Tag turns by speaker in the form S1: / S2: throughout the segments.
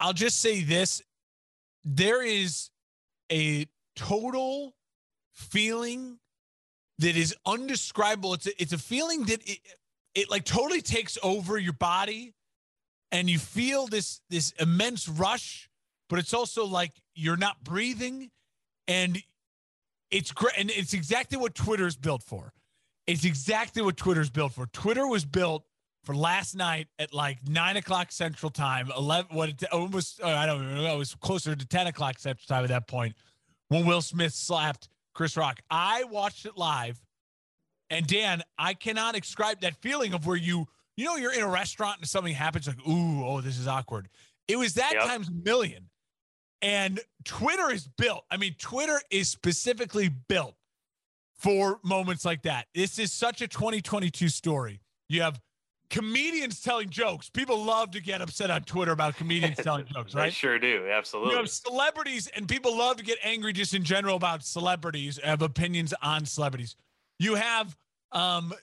S1: I'll just say this: there is a total feeling that is undescribable. It's a, it's a feeling that it, it like totally takes over your body, and you feel this this immense rush, but it's also like you're not breathing, and it's great, and it's exactly what Twitter's built for. It's exactly what Twitter's built for. Twitter was built for last night at like nine o'clock Central Time, eleven. What it almost uh, I don't know. It was closer to ten o'clock Central Time at that point when Will Smith slapped Chris Rock. I watched it live, and Dan, I cannot describe that feeling of where you you know you're in a restaurant and something happens like ooh oh this is awkward. It was that yep. times a million. And Twitter is built. I mean, Twitter is specifically built for moments like that. This is such a 2022 story. You have comedians telling jokes. People love to get upset on Twitter about comedians telling jokes, right? They
S2: sure do. Absolutely.
S1: You have celebrities, and people love to get angry just in general about celebrities, have opinions on celebrities. You have um,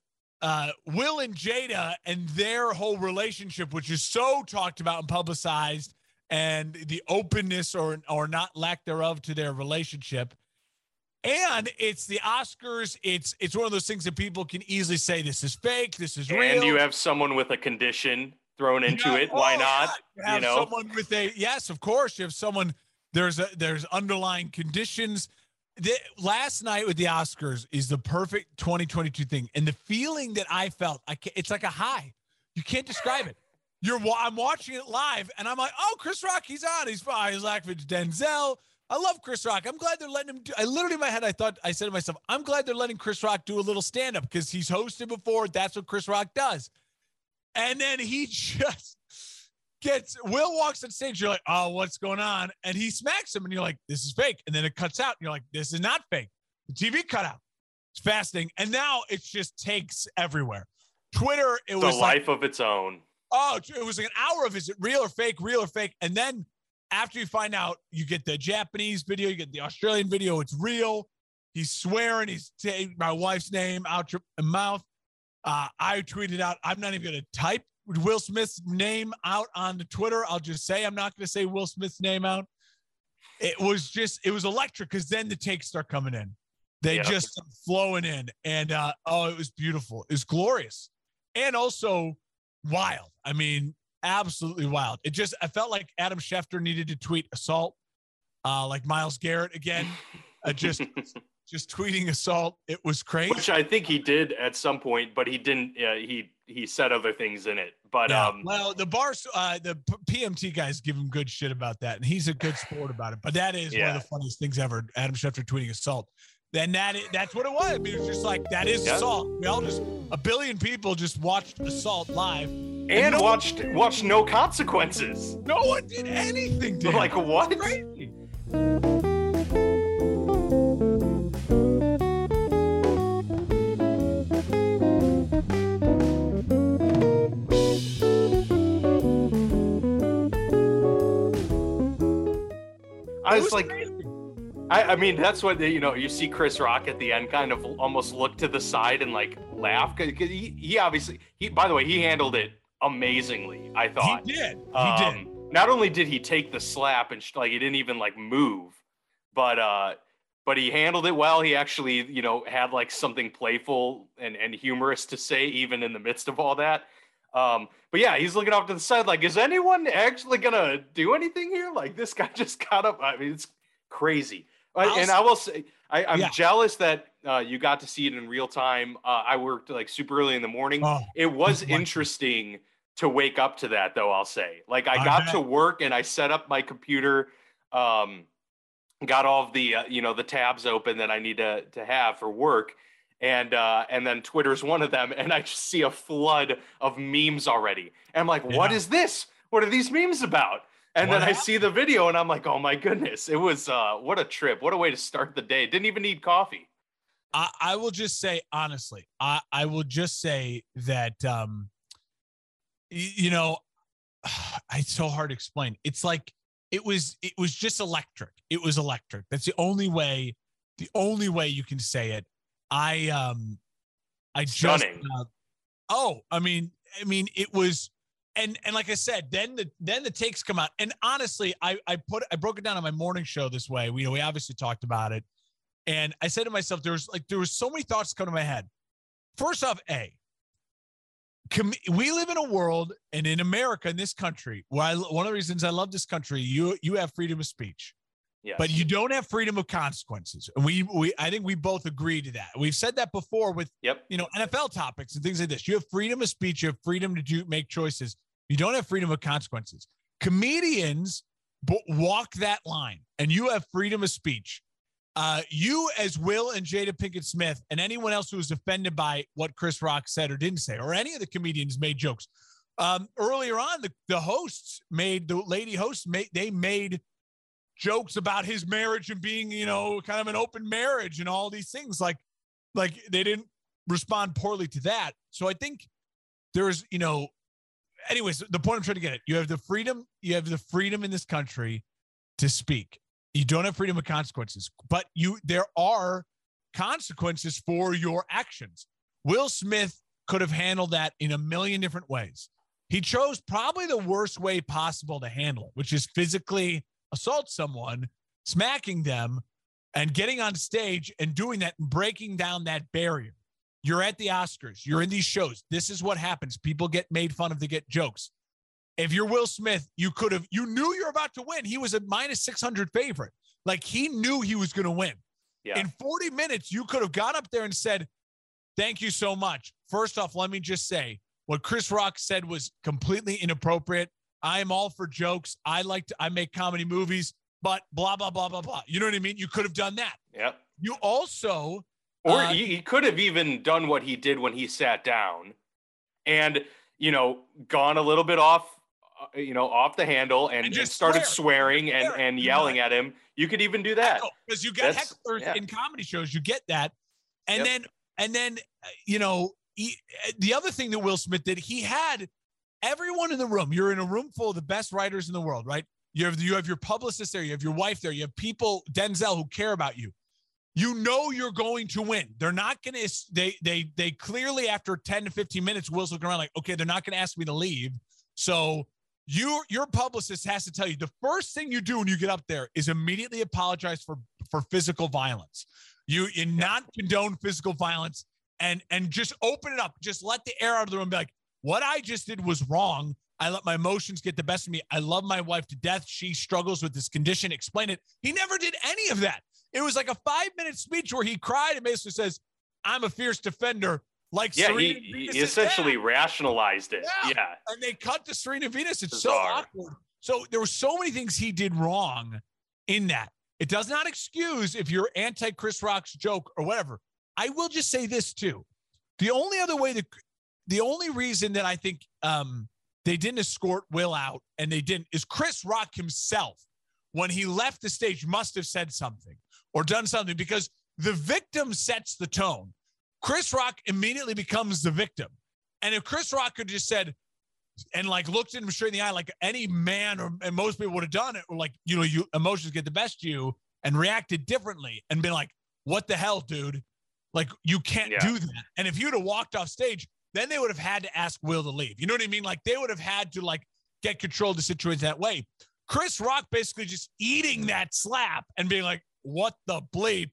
S1: uh, Will and Jada and their whole relationship, which is so talked about and publicized, and the openness or or not lack thereof to their relationship. And it's the Oscars. It's it's one of those things that people can easily say this is fake, this is real.
S2: And you have someone with a condition thrown into yeah, it. Why oh, not?
S1: Yeah. You, you know, someone with a yes, of course. You have someone. There's a there's underlying conditions. The, last night with the Oscars is the perfect 2022 thing, and the feeling that I felt, I can, it's like a high. You can't describe it. You're I'm watching it live, and I'm like, oh, Chris Rock, he's on. He's fine. He's like Denzel. I love Chris Rock. I'm glad they're letting him do. I literally in my head, I thought I said to myself, I'm glad they're letting Chris Rock do a little stand up because he's hosted before. That's what Chris Rock does. And then he just gets Will walks on stage. You're like, oh, what's going on? And he smacks him, and you're like, this is fake. And then it cuts out. And you're like, this is not fake. The TV cut out. It's fascinating. And now it just takes everywhere. Twitter, it
S2: the
S1: was the
S2: life
S1: like,
S2: of its own.
S1: Oh, it was like an hour of is it real or fake, real or fake? And then after you find out, you get the Japanese video, you get the Australian video. It's real. He's swearing. He's saying my wife's name out your mouth. Uh, I tweeted out, I'm not even going to type Will Smith's name out on the Twitter. I'll just say I'm not going to say Will Smith's name out. It was just, it was electric because then the takes start coming in. They yeah. just flowing in. And uh, oh, it was beautiful. It was glorious. And also wild. I mean, absolutely wild. It just I felt like Adam Schefter needed to tweet assault, uh, like Myles Garrett again, uh, just just tweeting assault. It was crazy.
S2: Which I think he did at some point, but he didn't. Uh, he he said other things in it. But yeah. um,
S1: well, the bars, uh, the PMT guys give him good shit about that, and he's a good sport about it. But that is yeah. one of the funniest things ever. Adam Schefter tweeting assault. Then that is, that's what it was. I mean, it was just like that is yeah. assault. We all just a billion people just watched assault live
S2: and, no watched one, watched no consequences.
S1: No one did anything. To
S2: like what? I was like, I, I, mean, that's what you know. You see Chris Rock at the end, kind of almost look to the side and like laugh because he, he obviously he. By the way, he handled it amazingly. I thought
S1: he did. He um, did.
S2: Not only did he take the slap and sh- like he didn't even like move, but uh, but he handled it well. He actually you know had like something playful and and humorous to say even in the midst of all that. Um, but yeah, he's looking off to the side like, is anyone actually gonna do anything here? Like this guy just got up. I mean, it's crazy. I'll and I will say, I, am yeah. jealous that uh, you got to see it in real time. Uh, I worked like super early in the morning. Oh, it was interesting to wake up to that, though. I'll say, like, I got to work and I set up my computer, um, got all of the uh, you know the tabs open that I need to to have for work, and uh, and then Twitter's one of them, and I just see a flood of memes already, and I'm like, yeah. what is this? What are these memes about? And what then happened? I see the video and I'm like, oh my goodness, it was uh, what a trip. What a way to start the day. Didn't even need coffee.
S1: I, I will just say honestly, I, I will just say that um, you know, it's so hard to explain. It's like it was it was just electric. It was electric. That's the only way, the only way you can say it. I um I Stunning. just uh, oh, I mean, I mean, it was and and like I said, then the then the takes come out. And honestly, I I put I broke it down on my morning show this way. We we obviously talked about it. And I said to myself, there's like there was so many thoughts come to my head. First off, A, com- we live in a world and in America, in this country, where I, one of the reasons I love this country, you you have freedom of speech.
S2: Yes.
S1: But you don't have freedom of consequences. And we we I think we both agree to that. We've said that before with
S2: Yep.
S1: you know NFL topics and things like this. You have freedom of speech, you have freedom to do make choices. You don't have freedom of consequences. Comedians b- walk that line, and you have freedom of speech. Uh, you, as Will and Jada Pinkett Smith, and anyone else who was offended by what Chris Rock said or didn't say, or any of the comedians made jokes. Um, earlier on, the, the hosts made the lady hosts made they made jokes about his marriage and being, you know, kind of an open marriage and all these things. Like, like they didn't respond poorly to that. So I think there's, you know, anyways, the point I'm trying to get at, you have the freedom, you have the freedom in this country to speak. You don't have freedom of consequences, but you there are consequences for your actions. Will Smith could have handled that in a million different ways. He chose probably the worst way possible to handle it, which is physically assault someone, smacking them, and getting on stage and doing that and breaking down that barrier. You're at the Oscars, you're in these shows. This is what happens. People get made fun of to get jokes. If you're Will Smith, you could have, you knew you're about to win. He was a minus 600 favorite. Like he knew he was going to win.
S2: Yeah.
S1: In 40 minutes, you could have gone up there and said, Thank you so much. First off, let me just say what Chris Rock said was completely inappropriate. I am all for jokes. I like to, I make comedy movies, but blah, blah, blah, blah, blah. You know what I mean? You could have done that.
S2: Yeah.
S1: You also,
S2: Or
S1: Uh,
S2: he, he could have even done what he did when he sat down and, you know, gone a little bit off, uh, you know, off the handle and,
S1: And just
S2: started
S1: swear.
S2: swearing and, and yelling at him. You could even do that.
S1: because you get
S2: That's-
S1: hecklers
S2: yeah.
S1: in comedy shows, you get that. And
S2: Yep.
S1: then, and then, uh, you know, he, uh, the other thing that Will Smith did, he had everyone in the room. You're in a room full of the best writers in the world, right? You have you have your publicist there, you have your wife there, you have people Denzel who care about you. You know you're going to win. They're not going to. They they they clearly after 10 to 15 minutes, Will's looking around like, okay, they're not going to ask me to leave. So you your publicist has to tell you the first thing you do when you get up there is immediately apologize for for physical violence. You you not condone physical violence and and just open it up. Just let the air out of the room. and Be like, what I just did was wrong. I let my emotions get the best of me. I love my wife to death. She struggles with this condition. Explain it. He never did any of that. It was like a five minute speech where he cried and basically says, "I'm a fierce defender." Like
S2: Yeah,
S1: Serena
S2: he,
S1: Venus
S2: he essentially
S1: dead.
S2: rationalized it.
S1: Yeah.
S2: Yeah.
S1: and they cut to Serena Venus. It's so awkward. So there were so many things he did wrong in that. It does not excuse if you're anti Chris Rock's joke or whatever. I will just say this too. The only other way that the only reason that I think um, they didn't escort Will out and they didn't is Chris Rock himself, when he left the stage, must have said something or done something because the victim sets the tone. Chris Rock immediately becomes the victim. And if Chris Rock could just said, and like looked at him straight in the eye, like any man or and most people would have done it, or like, you know, you emotions get the best of you and reacted differently and been like, what the hell, dude? Like, you can't
S2: Yeah.
S1: do that. And if you'd have walked off stage, then they would have had to ask Will to leave. You know what I mean? Like, they would have had to like get control of the situation that way. Chris Rock basically just eating that slap and being like, what the bleep?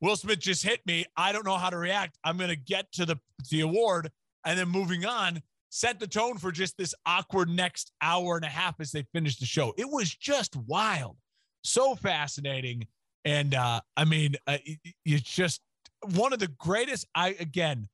S1: Will Smith just hit me. I don't know how to react. I'm going to get to the, the award and then moving on set the tone for just this awkward next hour and a half as they finish the show. It was just wild, so fascinating, and uh, I mean, uh, it- it- it's just one of the greatest. I again,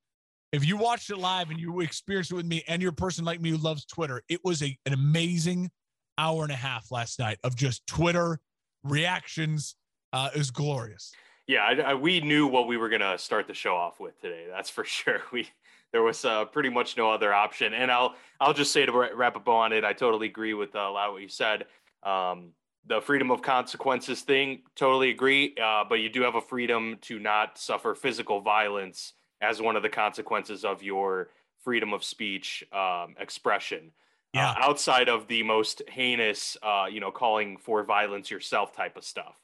S1: if you watched it live and you experienced it with me, and you're a person like me who loves Twitter, it was a, an amazing hour and a half last night of just Twitter reactions. Uh, it was glorious.
S2: Yeah, I, I- we knew what we were gonna start the show off with today. That's for sure. We there was uh, pretty much no other option. And I'll I'll just say to wrap up on it, I totally agree with uh, a lot of what you said. Um, the freedom of consequences thing, totally agree. Uh, but you do have a freedom to not suffer physical violence as one of the consequences of your freedom of speech um, expression.
S1: Yeah.
S2: Uh, outside of the most heinous, uh, you know, calling for violence yourself type of stuff.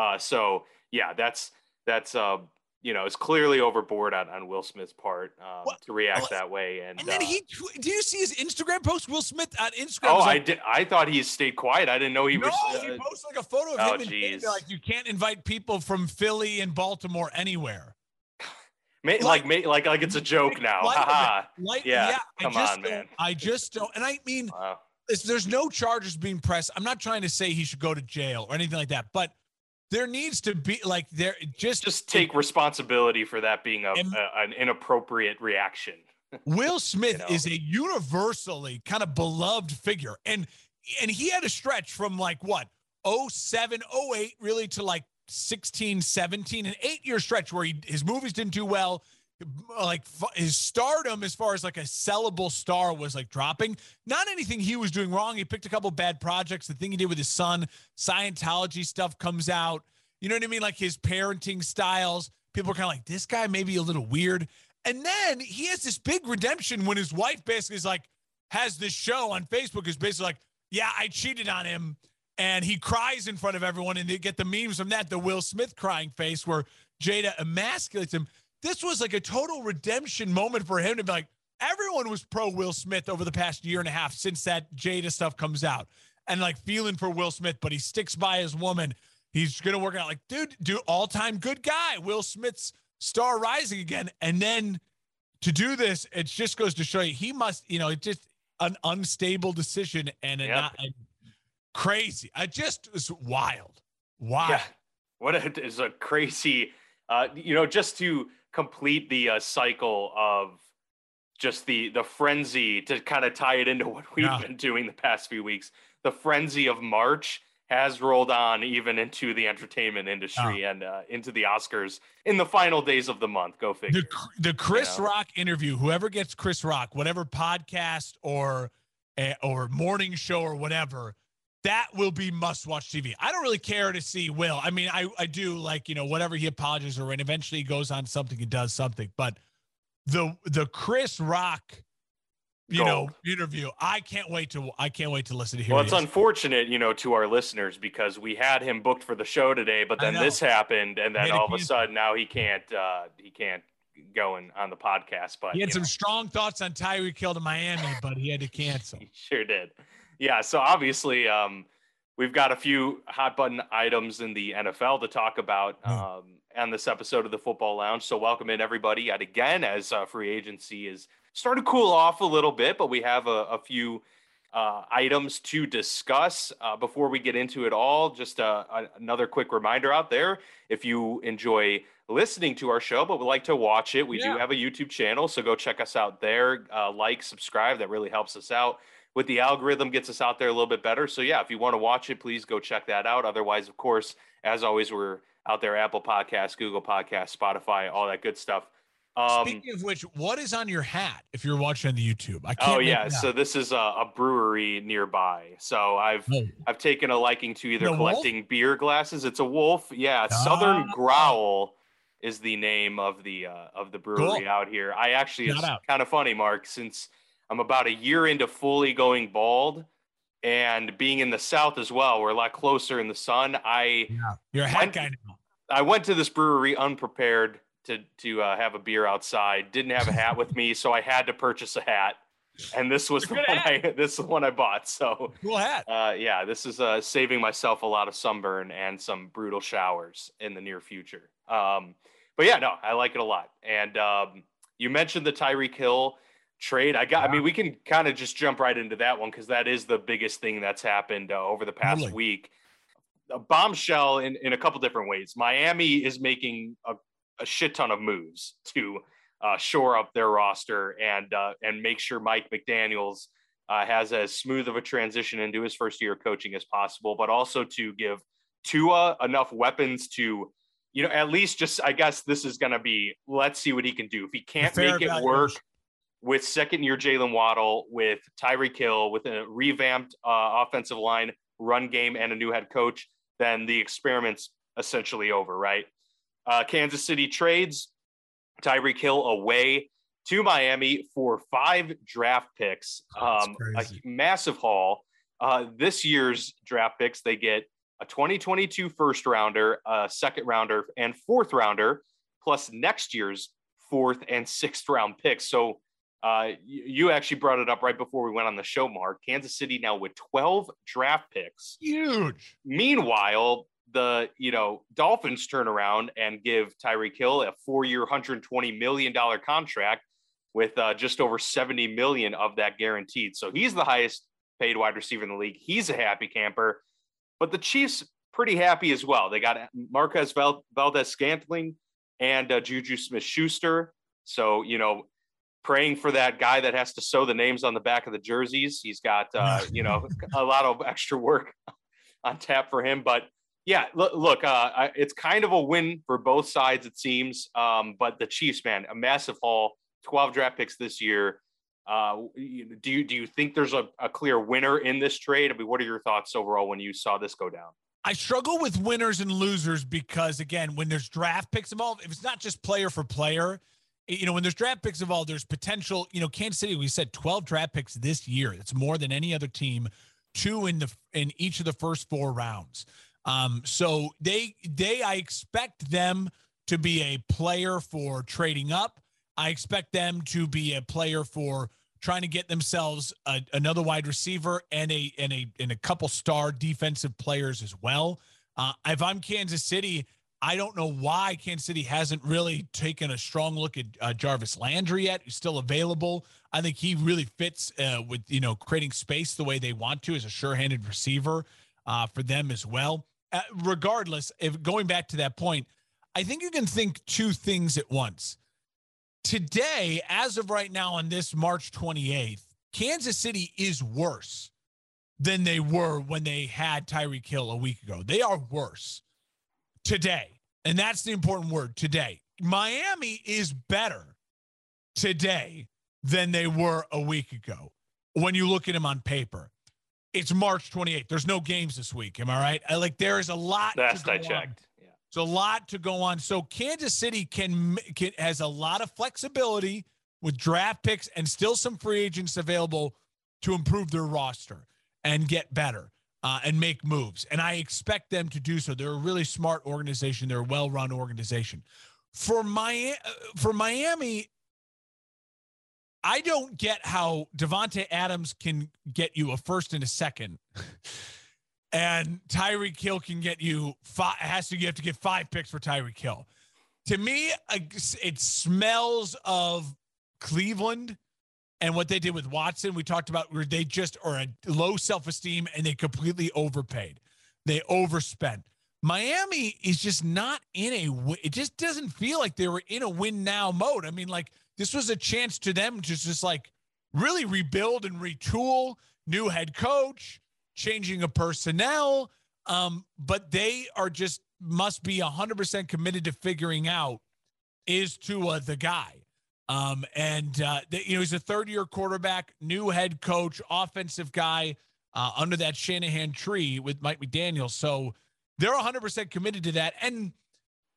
S2: Uh, so yeah, that's that's uh, you know, is clearly overboard on, on Will Smith's part um, to react well, that way. And,
S1: and then
S2: uh,
S1: he, did you see his Instagram post? Will Smith on Instagram.
S2: Oh, like, I did. I thought he stayed quiet. I didn't know he
S1: no,
S2: was.
S1: Uh, he posted like a photo of oh, him. And like you can't invite people from Philly and Baltimore anywhere.
S2: like, like, like, like it's a joke now. Haha.
S1: Like, yeah, yeah. Come on, man. I just don't. And I mean, wow. there's no charges being pressed. I'm not trying to say he should go to jail or anything like that, but there needs to be like there just
S2: just take responsibility for that being a, and, a an inappropriate reaction.
S1: Will Smith you know? is a universally kind of beloved figure and and he had a stretch from like what 07 08 really to like 16 17 an 8 year stretch where he his movies didn't do well like his stardom as far as like a sellable star was like dropping. Not anything he was doing wrong. He picked a couple bad projects. The thing he did with his son scientology stuff comes out. You know what i mean? Like his parenting styles. People are kind of like this guy may be a little weird. And then he has this big redemption when his wife basically is like has this show on facebook is basically like yeah i cheated on him. And he cries in front of everyone and they get the memes from that the will smith crying face where jada emasculates him this was like a total redemption moment for him to be like, everyone was pro Will Smith over the past year and a half since that Jada stuff comes out and like feeling for Will Smith, but he sticks by his woman. He's going to work out like, dude, do all time good guy. Will Smith's star rising again. And then to do this, it just goes to show you he must, you know, it's just an unstable decision and a yep. not crazy. I just was wild. Wow. Yeah.
S2: What a, is a crazy, uh, you know, just to, complete the uh, cycle of just the the frenzy to kind of tie it into what we've yeah. been doing the past few weeks. The frenzy of March has rolled on even into the entertainment industry yeah. and uh, into the Oscars in the final days of the month. Go figure.
S1: The, the Chris you know? Rock interview, whoever gets Chris Rock, whatever podcast or uh, or morning show or whatever, that will be must watch TV. I don't really care to see Will. I mean, I, I do like, you know, whatever he apologizes or and eventually he goes on something and does something. But the the Chris Rock, you Gold. know, interview, I can't wait to I can't wait to listen to hear.
S2: Well, it's unfortunate, you know, to our listeners because we had him booked for the show today, but then this happened, and then all of a sudden now he can't uh he can't going on the podcast. But
S1: he had some know. strong thoughts on Tyreek Hill to Miami, but he had to cancel.
S2: he sure did yeah, so obviously, um, we've got a few hot button items in the NFL to talk about hmm. um, on this episode of the Football Lounge. So welcome in everybody yet again as uh, free agency is starting to cool off a little bit, but we have a, a few uh, items to discuss uh, before we get into it all. Just uh, another quick reminder out there: if you enjoy listening to our show but would like to watch it, we yeah. do have a YouTube channel, so go check us out there. Uh, like, subscribe; that really helps us out with the algorithm gets us out there a little bit better. So yeah, if you want to watch it, please go check that out. Otherwise, of course, as always, we're out there Apple Podcasts, Google Podcasts, Spotify, all that good stuff.
S1: Um, Speaking of which, what is on your hat if you're watching the YouTube?
S2: I can't. Oh yeah, so this is a, a, brewery nearby. So I've oh. I've taken a liking to either the collecting wolf? beer glasses. It's a wolf. Yeah, Southern ah. Growl is the name of the uh, of the brewery cool. out here. I actually it's kind of funny, Mark, since I'm about a year into fully going bald and being in the South as well. We're a lot closer in the sun. I
S1: yeah, you're a hat guy now.
S2: I went to this brewery unprepared to to uh, have a beer outside. Didn't have a hat with me, so I had to purchase a hat. And this was the one I this is the one I bought. So
S1: cool hat.
S2: Uh, yeah, this is uh, saving myself a lot of sunburn and some brutal showers in the near future. Um, but yeah, no, I like it a lot. And um, you mentioned the Tyreek Hill trade. I got. I mean, we can kind of just jump right into that one because that is the biggest thing that's happened uh, over the past really? week. A bombshell in in a couple different ways. Miami is making a, a shit ton of moves to uh, shore up their roster and uh, and make sure Mike McDaniel's uh, has as smooth of a transition into his first year of coaching as possible, but also to give Tua enough weapons to you know, at least just I guess this is going to be let's see what he can do. If he can't make it work with second year Jalen Waddle, with Tyreek Hill, with a revamped uh, offensive line, run game, and a new head coach, then the experiment's essentially over, right? Uh, Kansas City trades Tyreek Hill away to Miami for five draft picks, um, a massive haul. Uh, this year's draft picks, they get a 2022 first rounder, a second rounder, and fourth rounder plus next year's fourth and sixth round picks. So uh, you actually brought it up right before we went on the show, Mark. Kansas City now with 12 draft picks.
S1: Huge.
S2: Meanwhile, the you know Dolphins turn around and give Tyreek Hill a four-year, 120 million dollar contract with uh, just over 70 million of that guaranteed. So he's the highest paid wide receiver in the league. He's a happy camper, but the Chiefs pretty happy as well. They got Marquez Valdes-Scantling and uh, Juju Smith Schuster. So you know praying for that guy that has to sew the names on the back of the jerseys. He's got, uh, you know, a lot of extra work on tap for him. But yeah, look, look uh, it's kind of a win for both sides, it seems. Um, but the Chiefs, man, a massive haul, 12 draft picks this year. Uh, do you do you think there's a, a clear winner in this trade? I mean, what are your thoughts overall when you saw this go down?
S1: I struggle with winners and losers because again, when there's draft picks involved, if it's not just player for player, you know, when there's draft picks involved, there's potential. You know, Kansas City, we said 12 draft picks this year. That's more than any other team. Two in the in each of the first four rounds. Um, so they they I expect them to be a player for trading up. I expect them to be a player for trying to get themselves a, another wide receiver and a and a and a couple star defensive players as well. Uh, if I'm Kansas City, I don't know why Kansas City hasn't really taken a strong look at uh, Jarvis Landry yet. He's still available. I think he really fits uh, with you know creating space the way they want to as a sure-handed receiver uh, for them as well. Uh, regardless, if going back to that point, I think you can think two things at once. Today, as of right now, on this March 28th, Kansas City is worse than they were when they had Tyreek Hill a week ago. They are worse today. And that's the important word today. Miami is better today than they were a week ago when you look at them on paper. It's March 28th. There's no games this week. Am I right? I, like there is a lot.
S2: Last I checked.
S1: On. It's a lot to go on. So Kansas City can, can has a lot of flexibility with draft picks and still some free agents available to improve their roster and get better uh, and make moves. And I expect them to do so. They're a really smart organization. They're a well-run organization. For Miami, uh, for Miami, I don't get how Davante Adams can get you a first and a second, and Tyreek Hill can get you five. Has to you have to get five picks for Tyreek Hill. To me, it smells of Cleveland and what they did with Watson, we talked about where they just are a low self esteem and they completely overpaid. They overspent. Miami is just not in a. It just doesn't feel like they were in a win now mode. I mean, like this was a chance to them to just like really rebuild and retool. New head coach, changing of personnel, um, but they are just must be hundred percent committed to figuring out is Tua the guy. Um, and uh, you know he's a third-year quarterback, new head coach, offensive guy uh, under that Shanahan tree with Mike McDaniel. So they're 100% committed to that. And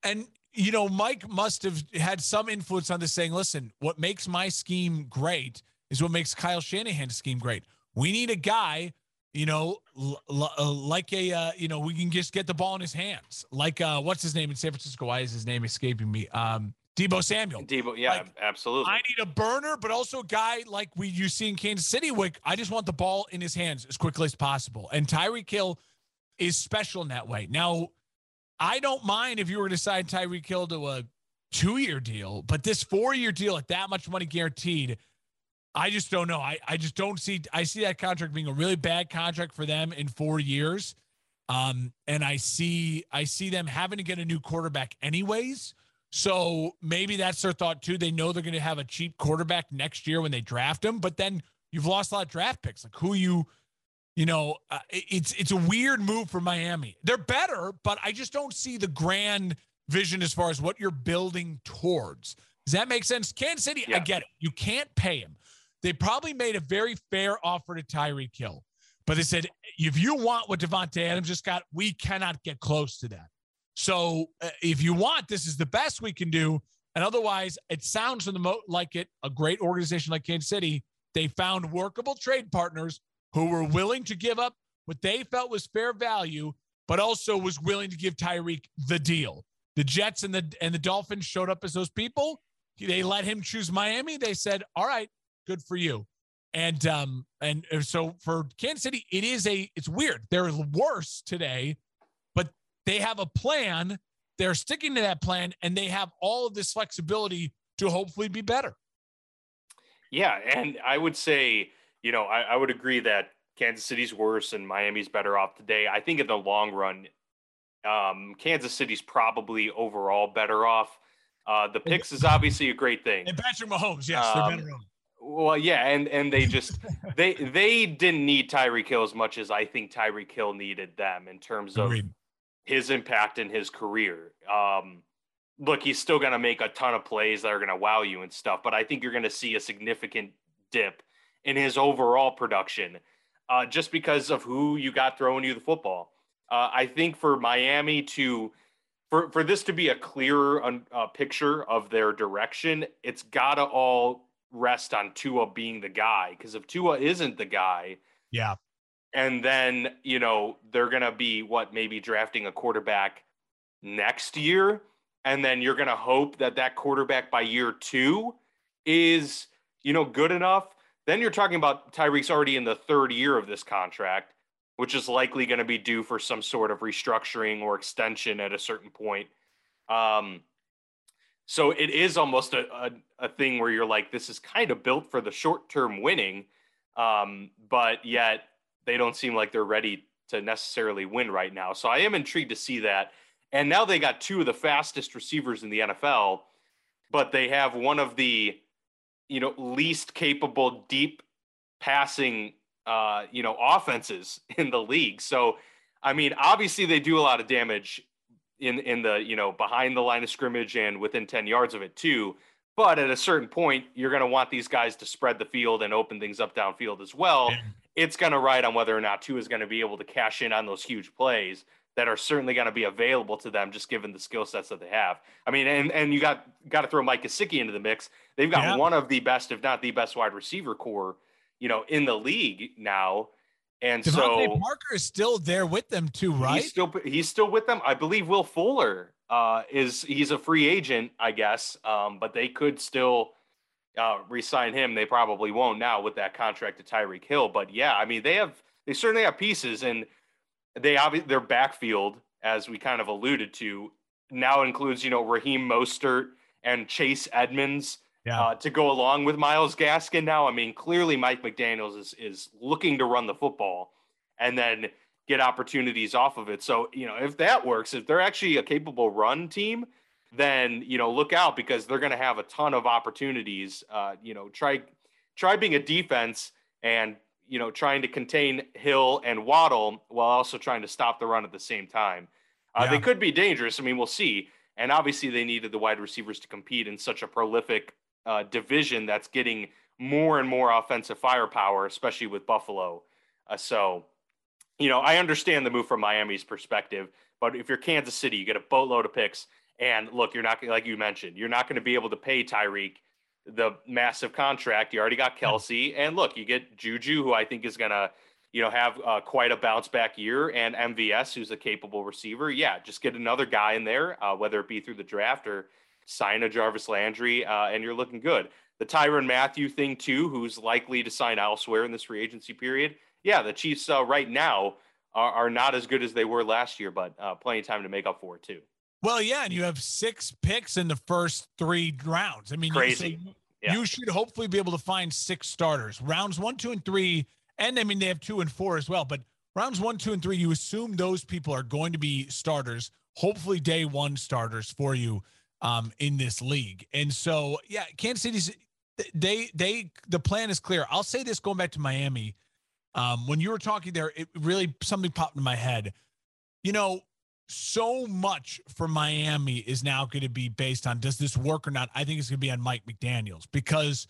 S1: and you know Mike must have had some influence on this, saying, "Listen, what makes my scheme great is what makes Kyle Shanahan's scheme great. We need a guy." You know, l- l- uh, like a, uh, you know, we can just get the ball in his hands. Like, uh, what's his name in San Francisco? Why is his name escaping me? Um, Deebo Samuel.
S2: Deebo, yeah, like, absolutely.
S1: I need a burner, but also a guy like we you see in Kansas City. Wick, I just want the ball in his hands as quickly as possible. And Tyreek Hill is special in that way. Now, I don't mind if you were to sign Tyreek Hill to a two-year deal, but this four-year deal at that much money guaranteed, I just don't know. I, I just don't see I see that contract being a really bad contract for them in four years. Um, and I see I see them having to get a new quarterback anyways. So maybe that's their thought too. They know they're going to have a cheap quarterback next year when they draft him, but then you've lost a lot of draft picks. Like who you, you know, uh, it's it's a weird move for Miami. They're better, but I just don't see the grand vision as far as what you're building towards. Does that make sense? Kansas City, yeah. I get it. You can't pay him. They probably made a very fair offer to Tyreek Hill, but they said if you want what Davante Adams just got, we cannot get close to that. So uh, if you want, this is the best we can do. And otherwise, it sounds from the mo- like it a great organization like Kansas City. They found workable trade partners who were willing to give up what they felt was fair value, but also was willing to give Tyreek the deal. The Jets and the and the Dolphins showed up as those people. They let him choose Miami. They said, "All right, good for you." And um and so for Kansas City, it is a it's weird. They're worse today, but they have a plan. They're sticking to that plan, and they have all of this flexibility to hopefully be better.
S2: Yeah, and I would say, you know, I, I would agree that Kansas City's worse and Miami's better off today. I think in the long run, um, Kansas City's probably overall better off. Uh, the picks is obviously a great thing.
S1: And Patrick Mahomes, yes, um, they're better off.
S2: Well, yeah, and and they just they they didn't need Tyreek Hill as much as I think Tyreek Hill needed them in terms of Agreed. his impact in his career. Um, look, he's still going to make a ton of plays that are going to wow you and stuff, but I think you're going to see a significant dip in his overall production uh, just because of who you got throwing you the football. Uh, I think for Miami to for for this to be a clearer uh, picture of their direction, it's got to all rest on Tua being the guy. Because if Tua isn't the guy,
S1: yeah,
S2: and then you know they're gonna be what maybe drafting a quarterback next year and then you're going to hope that that quarterback by year two is you know good enough then you're talking about Tyreek's already in the third year of this contract which is likely going to be due for some sort of restructuring or extension at a certain point um, so it is almost a, a, a, thing where you're like this is kind of built for the short term winning um, but yet they don't seem like they're ready to necessarily win right now so i am intrigued to see that and now they got two of the fastest receivers in the NFL, but they have one of the, you know, least capable deep passing, uh, you know, offenses in the league. So, I mean, obviously they do a lot of damage in in the you know behind the line of scrimmage and within 10 yards of it too. But at a certain point, you're going to want these guys to spread the field and open things up downfield as well. Yeah. It's going to ride on whether or not Tua is going to be able to cash in on those huge plays that are certainly going to be available to them just given the skill sets that they have. I mean, and and you got got to throw Mike Gesicki into the mix. They've got yeah. one of the best, if not the best, wide receiver corps, you know, in the league now. And DeVante
S1: so Parker is still there with them too, right?
S2: He's still he's still with them. I believe Will Fuller uh, is he's a free agent, I guess, um, but they could still uh, resign him. They probably won't now with that contract to Tyreek Hill. But yeah, I mean, they have they certainly have pieces and they obviously their backfield, as we kind of alluded to, now includes you know Raheem Mostert and Chase Edmonds yeah. uh, to go along with Myles Gaskin. Now, I mean, clearly Mike McDaniel's is is looking to run the football and then get opportunities off of it. So you know, if that works, if they're actually a capable run team, then you know look out because they're going to have a ton of opportunities. Uh, you know, try try being a defense and you know, trying to contain Hill and Waddle while also trying to stop the run at the same time. Uh, yeah. They could be dangerous. I mean, we'll see. And obviously, they needed the wide receivers to compete in such a prolific uh, division that's getting more and more offensive firepower, especially with Buffalo. Uh, so, you know, I understand the move from Miami's perspective, but if you're Kansas City, you get a boatload of picks. And look, you're not like you mentioned, you're not going to be able to pay Tyreek the massive contract. You already got Kelce, and look, you get Juju, who I think is gonna, you know, have uh, quite a bounce back year, and MVS, who's a capable receiver. Yeah, just get another guy in there, uh, whether it be through the draft or sign a Jarvis Landry, uh, and you're looking good. The Tyrann Mathieu thing too, who's likely to sign elsewhere in this free agency period. Yeah, the Chiefs uh, right now are, are, not as good as they were last year, but uh, plenty of time to make up for it too.
S1: Well, yeah, and you have six picks in the first three rounds. I mean,
S2: crazy.
S1: You, yeah. you should hopefully be able to find six starters. Rounds one, two, and three, and I mean they have two and four as well. But rounds one, two, and three, you assume those people are going to be starters. Hopefully, day one starters for you um, in this league. And so, yeah, Kansas City's they they the plan is clear. I'll say this going back to Miami. Um, when you were talking there, it really something popped in my head. You know, so much for Miami is now going to be based on does this work or not? I think it's going to be on Mike McDaniels because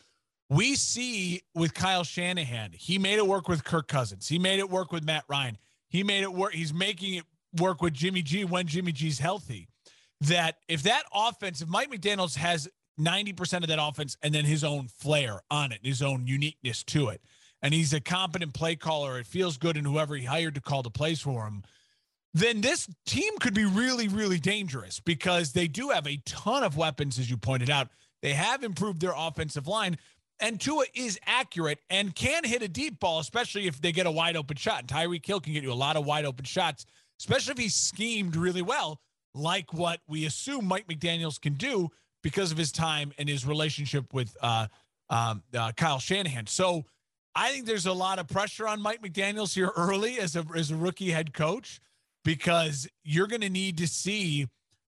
S1: we see with Kyle Shanahan, he made it work with Kirk Cousins. He made it work with Matt Ryan. He made it work. He's making it work with Jimmy G when Jimmy G's healthy. That if that offense, if Mike McDaniels has 90% of that offense and then his own flair on it, his own uniqueness to it, and he's a competent play caller, it feels good in whoever he hired to call the plays for him then this team could be really, really dangerous because they do have a ton of weapons, as you pointed out. They have improved their offensive line, and Tua is accurate and can hit a deep ball, especially if they get a wide open shot. And Tyreek Hill can get you a lot of wide open shots, especially if he's schemed really well, like what we assume Mike McDaniels can do because of his time and his relationship with uh, um, uh, Kyle Shanahan. So I think there's a lot of pressure on Mike McDaniels here early as a as a rookie head coach because you're going to need to see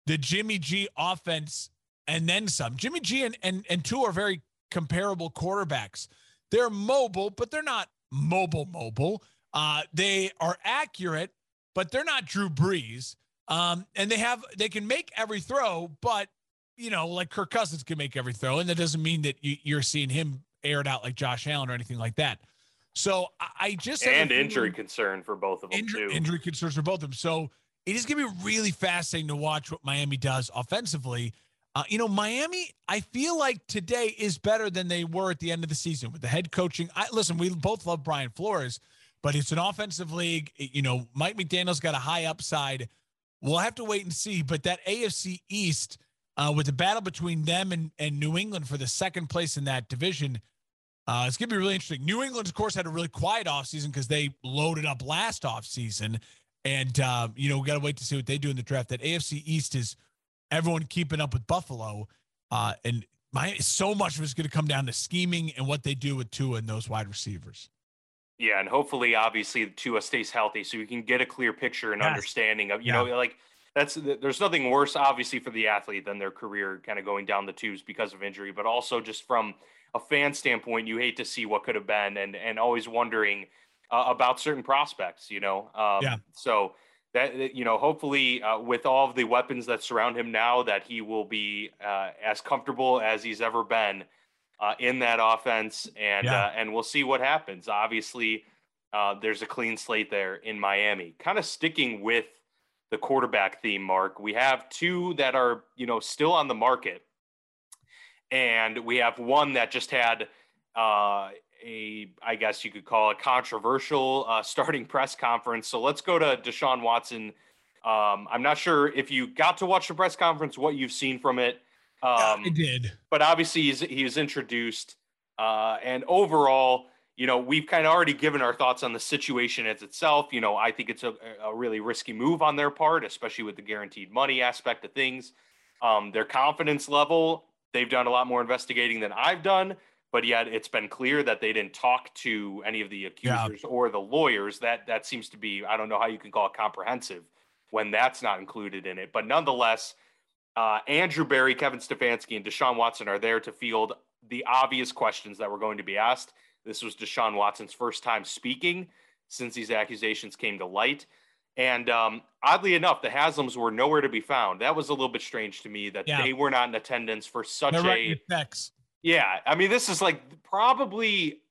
S1: the Jimmy G offense and then some. Jimmy G and, and, and Tua are very comparable quarterbacks. They're mobile, but they're not mobile, mobile. Uh, they are accurate, but they're not Drew Brees. Um, and they have they can make every throw, but you know, like Kirk Cousins can make every throw, and that doesn't mean that you, you're seeing him aired out like Josh Allen or anything like that. So I just
S2: and injury concern for both of them
S1: injury,
S2: too.
S1: Injury concerns for both of them. So it is going to be really fascinating to watch what Miami does offensively. Uh, you know, Miami, I feel like today is better than they were at the end of the season with the head coaching. I listen, we both love Brian Flores, but it's an offensive league. You know, Mike McDaniel's got a high upside. We'll have to wait and see. But that AFC East, uh, with the battle between them and, and New England for the second place in that division, uh, it's going to be really interesting. New England, of course, had a really quiet offseason because they loaded up last offseason. And, uh, you know, we got to wait to see what they do in the draft. That AFC East is everyone keeping up with Buffalo. Uh, and my so much of it's going to come down to scheming and what they do with Tua and those wide receivers.
S2: Yeah, and hopefully, obviously, Tua stays healthy so you can get a clear picture and yes. understanding of, you yeah. know, like that's there's nothing worse, obviously, for the athlete than their career kind of going down the tubes because of injury, but also just from a fan standpoint, you hate to see what could have been, and and always wondering uh, about certain prospects. You know, um, yeah. So that you know, hopefully, uh, with all of the weapons that surround him now, that he will be uh, as comfortable as he's ever been uh, in that offense, and yeah. Uh, and we'll see what happens. Obviously, uh, there's a clean slate there in Miami. Kind of sticking with the quarterback theme, Mark. We have two that are you know still on the market and we have one that just had uh, a, I guess you could call it controversial uh, starting press conference. So let's go to Deshaun Watson. Um, I'm not sure if you got to watch the press conference, what you've seen from it.
S1: Um, yeah, I did,
S2: but obviously he's he was introduced, uh, and overall, you know, we've kind of already given our thoughts on the situation as itself. You know, I think it's a, a really risky move on their part, especially with the guaranteed money aspect of things. Um, their confidence level They've done a lot more investigating than I've done, but yet it's been clear that they didn't talk to any of the accusers yeah. or the lawyers. That that seems to be I don't know how you can call it comprehensive when that's not included in it. But nonetheless, uh, Andrew Berry, Kevin Stefanski, and Deshaun Watson are there to field the obvious questions that were going to be asked. This was Deshaun Watson's first time speaking since these accusations came to light. And um, oddly enough, the Haslams were nowhere to be found. That was a little bit strange to me that yeah. they were not in attendance for such They're a. Yeah, I mean, this is like probably.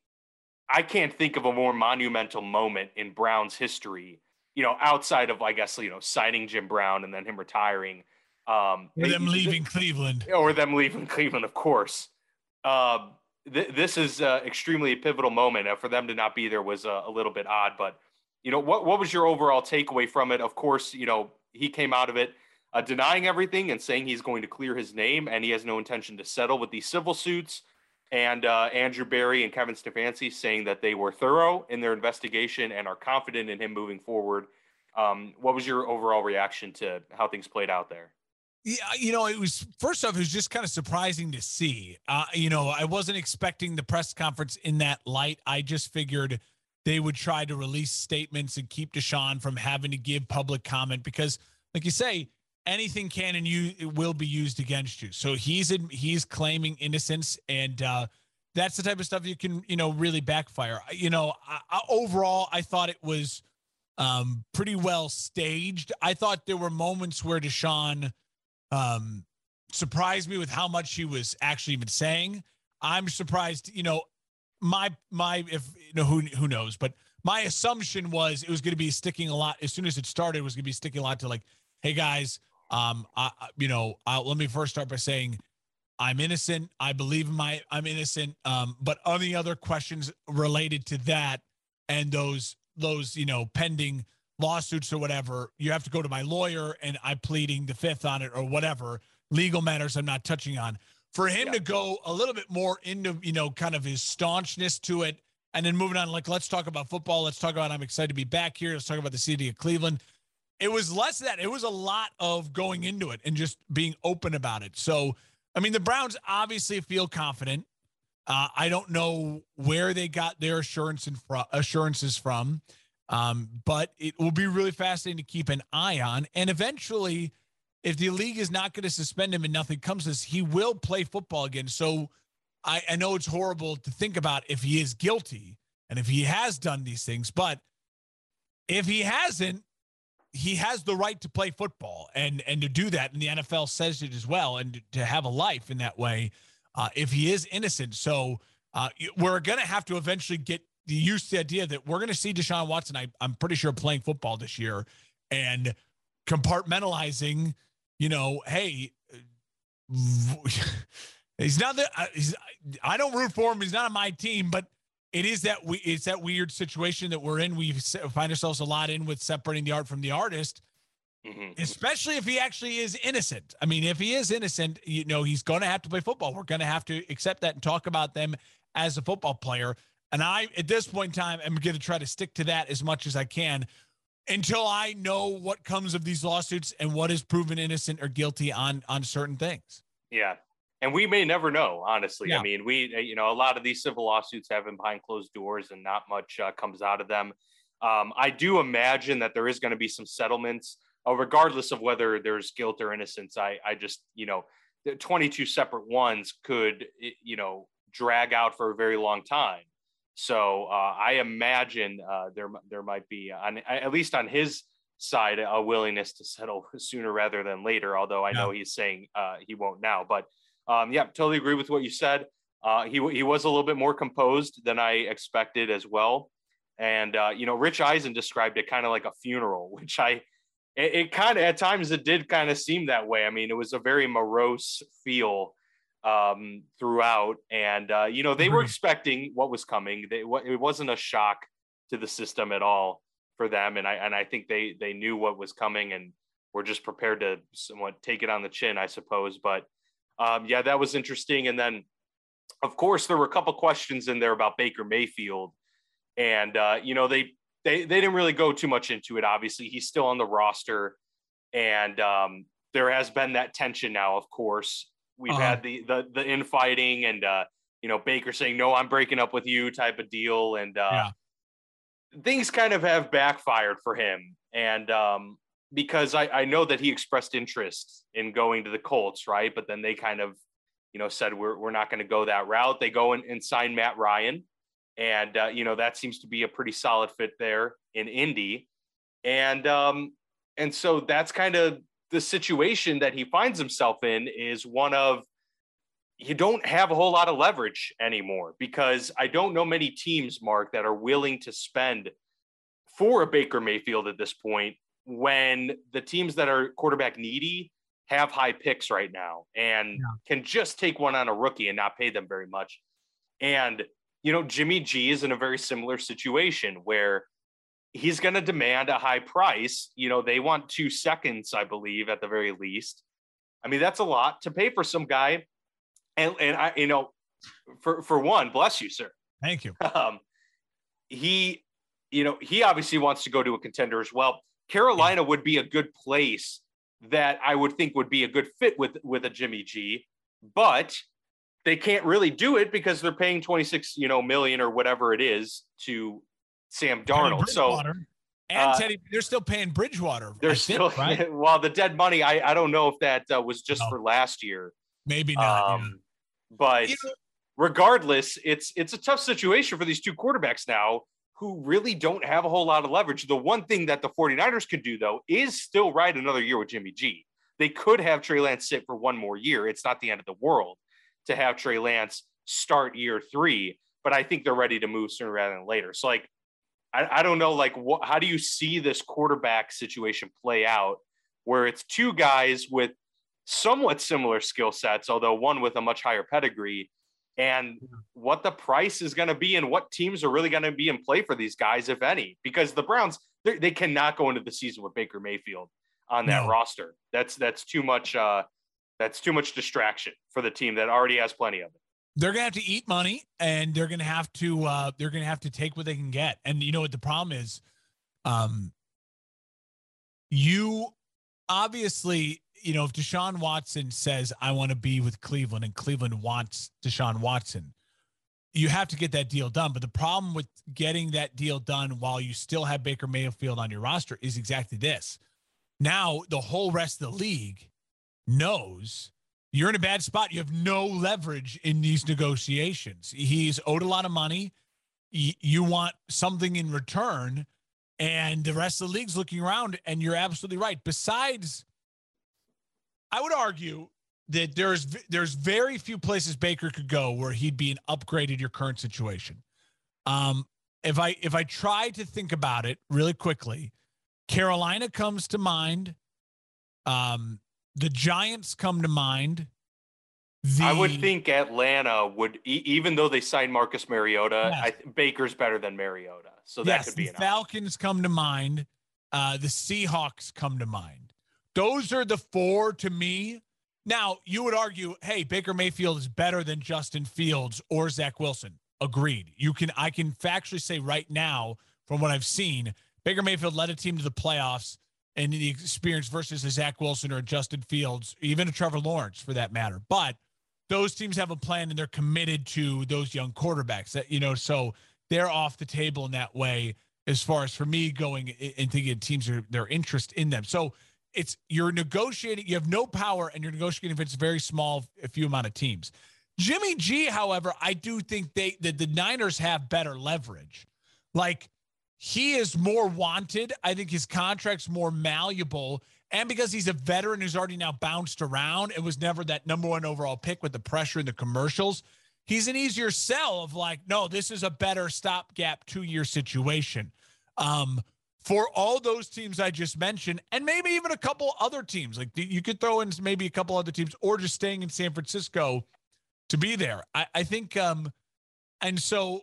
S2: I can't think of a more monumental moment in Brown's history. You know, outside of I guess you know signing Jim Brown and then him retiring. Um,
S1: or them leaving Cleveland.
S2: Or them leaving Cleveland, of course. Uh, th- this is uh, extremely pivotal moment. Uh, for them to not be there was uh, a little bit odd, but you know, what what was your overall takeaway from it? Of course, you know, he came out of it uh, denying everything and saying he's going to clear his name and he has no intention to settle with these civil suits. And uh, Andrew Berry and Kevin Stefanski saying that they were thorough in their investigation and are confident in him moving forward. Um, what was your overall reaction to how things played out there?
S1: Yeah, you know, it was first off, it was just kind of surprising to see. Uh, you know, I wasn't expecting the press conference in that light. I just figured they would try to release statements and keep Deshaun from having to give public comment because, like you say, anything can and you will be used against you. So he's in, he's claiming innocence, and uh, that's the type of stuff you can you know really backfire. You know, I, I, overall, I thought it was um, pretty well staged. I thought there were moments where Deshaun um, surprised me with how much he was actually even saying. I'm surprised, you know, my my if you know who who knows, but my assumption was it was going to be sticking a lot as soon as it started. It was going to be sticking a lot to like, hey guys, um, I, you know, I'll, let me first start by saying I'm innocent. I believe in my I'm innocent. Um, but any other questions related to that and those those you know pending lawsuits or whatever, you have to go to my lawyer and I'm pleading the fifth on it or whatever legal matters I'm not touching on. For him yeah. to go a little bit more into, you know, kind of his staunchness to it and then moving on, like, let's talk about football. Let's talk about I'm excited to be back here. Let's talk about the city of Cleveland. It was less that. It was a lot of going into it and just being open about it. So, I mean, the Browns obviously feel confident. Uh, I don't know where they got their assurance and fr- assurances from, um, but it will be really fascinating to keep an eye on. And eventually, if the league is not going to suspend him and nothing comes to this, he will play football again. So I, I know it's horrible to think about if he is guilty and if he has done these things, but if he hasn't, he has the right to play football and and to do that and the NFL says it as well and to have a life in that way uh, if he is innocent so uh, we're going to have to eventually get used to the idea that we're going to see Deshaun Watson I, I'm pretty sure playing football this year and compartmentalizing you know hey he's not that uh, he's I don't root for him he's not on my team but it is that we it's that weird situation that we're in. We find ourselves a lot in with separating the art from the artist, mm-hmm. especially if he actually is innocent. I mean, if he is innocent, you know, he's going to have to play football. We're going to have to accept that and talk about them as a football player. And I, at this point in time, am going to try to stick to that as much as I can until I know what comes of these lawsuits and what is proven innocent or guilty on on certain things.
S2: Yeah, and we may never know honestly. Yeah. i mean we uh, you know a lot of these civil lawsuits happen behind closed doors and not much uh, comes out of them. Um, i do imagine that there is going to be some settlements uh, regardless of whether there's guilt or innocence. I i just you know 22 separate ones could you know drag out for a very long time so uh, i imagine uh, there there might be on at least on his side a willingness to settle sooner rather than later although i yeah. know he's saying uh, he won't now but um, yeah, totally agree with what you said. Uh, he he was a little bit more composed than I expected as well, and uh, you know, Rich Eisen described it kind of like a funeral, which I it, it kind of at times it did kind of seem that way. I mean, it was a very morose feel um, throughout, and uh, you know, they were mm-hmm. expecting what was coming. They it wasn't a shock to the system at all for them, and I and I think they they knew what was coming and were just prepared to somewhat take it on the chin, I suppose, but um, yeah, that was interesting. And then, of course, there were a couple questions in there about Baker Mayfield, and uh, you know they they they didn't really go too much into it. Obviously, he's still on the roster, and um, there has been that tension now. Of course, we've uh-huh. had the the the infighting and uh, you know Baker saying no, I'm breaking up with you type of deal, and uh, yeah. things kind of have backfired for him. And um, because I, I know that he expressed interest in going to the Colts, right? But then they kind of, you know, said we're we're not going to go that route. They go and, and sign Matt Ryan, and uh, you know that seems to be a pretty solid fit there in Indy, and um, and so that's kind of the situation that he finds himself in is one of you don't have a whole lot of leverage anymore because I don't know many teams, Mark, that are willing to spend for a Baker Mayfield at this point when the teams that are quarterback needy have high picks right now and yeah. can just take one on a rookie and not pay them very much. And, you know, Jimmy G is in a very similar situation where he's going to demand a high price. You know, they want two seconds, I believe, at the very least. I mean, that's a lot to pay for some guy. And, and I, you know, for, for one, bless you, sir.
S1: Thank you.
S2: Um, he, you know, he obviously wants to go to a contender as well. Carolina would be a good place that I would think would be a good fit with with a Jimmy G, but they can't really do it because they're paying 26, you know, million or whatever it is to Sam Darnold. So
S1: and uh, Teddy, they're still paying Bridgewater.
S2: They're still right? well, the dead money. I I don't know if that uh, was just no. for last year.
S1: Maybe not. Um, yeah.
S2: But you know, regardless, it's it's a tough situation for these two quarterbacks now who really don't have a whole lot of leverage. The one thing that the 49ers could do, though, is still ride another year with Jimmy G. They could have Trey Lance sit for one more year. It's not the end of the world to have Trey Lance start year three, but I think they're ready to move sooner rather than later. So, like, I, I don't know, like, what, how do you see this quarterback situation play out where it's two guys with somewhat similar skill sets, although one with a much higher pedigree, and what the price is going to be and what teams are really going to be in play for these guys, if any. Because the Browns, they cannot go into the season with Baker Mayfield on that
S1: No.
S2: roster. That's that's too much. Uh, that's too much distraction for the team that already has plenty of it.
S1: They're gonna have to eat money and they're gonna have to uh they're gonna have to take what they can get. And you know what the problem is? Um you obviously you know if deshaun watson says i want to be with cleveland and cleveland wants deshaun watson you have to get that deal done. But the problem with getting that deal done while you still have baker mayfield on your roster is exactly this. Now the whole rest of the league knows you're in a bad spot. You have no leverage in these negotiations. He's owed a lot of money. You want something in return, and the rest of the league's looking around, and you're absolutely right. Besides, I would argue that there's there's very few places Baker could go where he'd be an upgraded your current situation. Um, if I if I try to think about it really quickly, Carolina comes think Um, the Giants come to mind. The,
S2: I would think Atlanta would, e- even though they signed Marcus Mariota,
S1: Yes.
S2: I, Baker's better than Mariota, so that
S1: yes,
S2: could be an option.
S1: Falcons come to mind. Uh, the Seahawks come to mind. Those are the four to me. Now, you would argue, hey, Baker Mayfield is better than Justin Fields or Zach Wilson. Agreed. You can I can factually say right now, from what I've seen, Baker Mayfield led a team to the playoffs and the experience versus a Zach Wilson or a Justin Fields, even a Trevor Lawrence for that matter. But those teams have a plan and they're committed to those young quarterbacks. That you know, so they're off the table in that way. As far as for me going and thinking teams are their interest in them. So it's you're negotiating. You have no power, and you're negotiating if it's very small, a few amount of teams. Jimmy G, however, I do think they that the Niners have better leverage. Like he is more wanted. I think his contract's more malleable. And because he's a veteran who's already now bounced around, it was never that number one overall pick with the pressure in the commercials. He's an easier sell of like, no, this is a better stopgap two year situation. Um, for all those teams I just mentioned, and maybe even a couple other teams, like you could throw in maybe a couple other teams, or just staying in San Francisco to be there. I, I think, um, and so